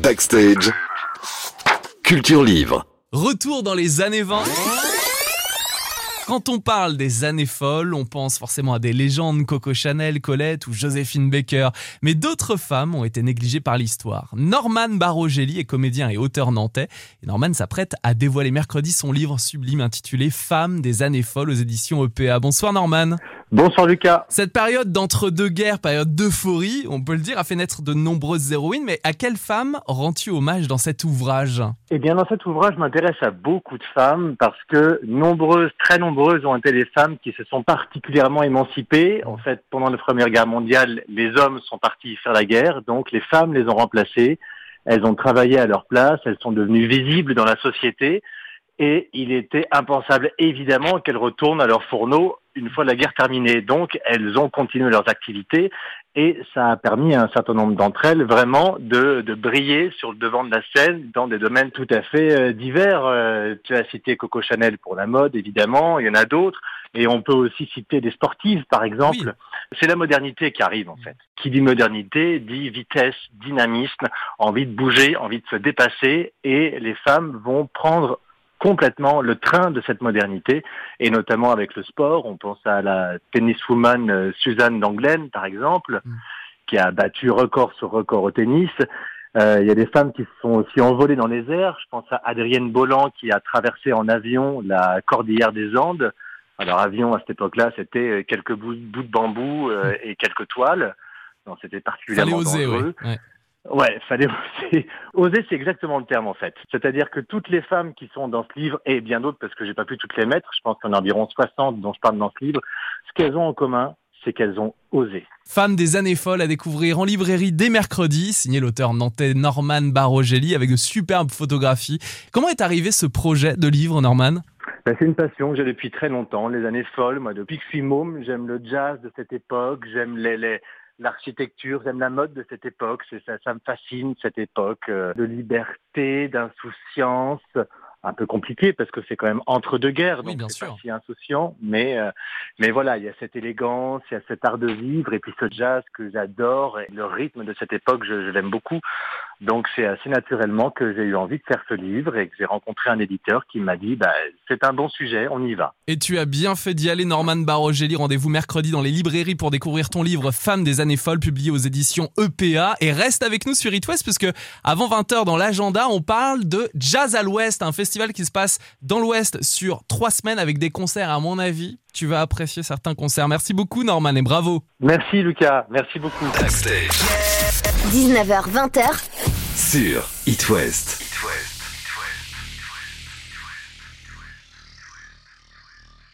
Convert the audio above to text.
Backstage. Culture Livre. Retour dans les années 20. Quand on parle des années folles, on pense forcément à des légendes Coco Chanel, Colette ou Joséphine Baker. Mais d'autres femmes ont été négligées par l'histoire. Norman Barogeli est comédien et auteur nantais. Et Norman s'apprête à dévoiler mercredi son livre sublime intitulé Femmes des années folles aux éditions EPA. Bonsoir Norman. Bonsoir Lucas. Cette période d'entre-deux-guerres, période d'euphorie, on peut le dire, a fait naître de nombreuses héroïnes. Mais à quelle femme rends-tu hommage dans cet ouvrage? Eh bien, dans cet ouvrage, je m'intéresse à beaucoup de femmes parce que nombreuses, très nombreuses ont été des femmes qui se sont particulièrement émancipées. En fait, pendant la Première Guerre mondiale, les hommes sont partis faire la guerre, donc les femmes les ont remplacées. Elles ont travaillé à leur place, elles sont devenues visibles dans la société. Et il était impensable, évidemment, qu'elles retournent à leur fourneau une fois la guerre terminée. Donc, elles ont continué leurs activités et ça a permis à un certain nombre d'entre elles vraiment de, de, briller sur le devant de la scène dans des domaines tout à fait euh, divers. Euh, tu as cité Coco Chanel pour la mode, évidemment, il y en a d'autres. Et on peut aussi citer des sportives, par exemple. C'est la modernité qui arrive, en fait. Qui dit modernité dit vitesse, dynamisme, envie de bouger, envie de se dépasser. Et les femmes vont prendre complètement le train de cette modernité, et notamment avec le sport. On pense à la tenniswoman euh, Suzanne Danglen, par exemple, mm. qui a battu record sur record au tennis. Euh, il y a des femmes qui se sont aussi envolées dans les airs. Je pense à Adrienne Bolland qui a traversé en avion la cordillère des Andes. Alors avion à cette époque-là, c'était euh, quelques bouts, de bambou euh, et quelques toiles. C'était particulièrement oser, dangereux. Ouais. Ouais, fallait oser. Oser, c'est exactement le terme en fait. C'est-à-dire que toutes les femmes qui sont dans ce livre, et bien d'autres parce que j'ai pas pu toutes les mettre, je pense qu'il y en a environ 60 dont je parle dans ce livre, ce qu'elles ont en commun, c'est qu'elles ont osé. Femme des années folles à découvrir en librairie dès mercredi, signé l'auteur nantais Norman Barogeli avec de superbes photographies. Comment est arrivé ce projet de livre, Norman? Ben, c'est une passion que j'ai depuis très longtemps, les années folles. Moi, depuis que je suis môme, j'aime le jazz de cette époque, j'aime les, les, l'architecture, j'aime la mode de cette époque, ça, ça me fascine cette époque euh, de liberté, d'insouciance, un peu compliqué parce que c'est quand même entre deux guerres, oui, donc bien c'est sûr. pas si insouciant, mais euh, mais voilà, il y a cette élégance, il y a cet art de vivre et puis ce jazz que j'adore et le rythme de cette époque, je, je l'aime beaucoup. Donc c'est assez naturellement que j'ai eu envie de faire ce livre et que j'ai rencontré un éditeur qui m'a dit bah c'est un bon sujet, on y va. Et tu as bien fait d'y aller, Norman Barogeli. Rendez-vous mercredi dans les librairies pour découvrir ton livre Femmes des années folles, publié aux éditions EPA. Et reste avec nous sur It West, puisque avant 20h dans l'agenda, on parle de Jazz à l'Ouest, un festival qui se passe dans l'Ouest sur trois semaines avec des concerts, à mon avis. Tu vas apprécier certains concerts. Merci beaucoup, Norman, et bravo. Merci Lucas, merci beaucoup. Backstage. 19h20h sur It West. It West.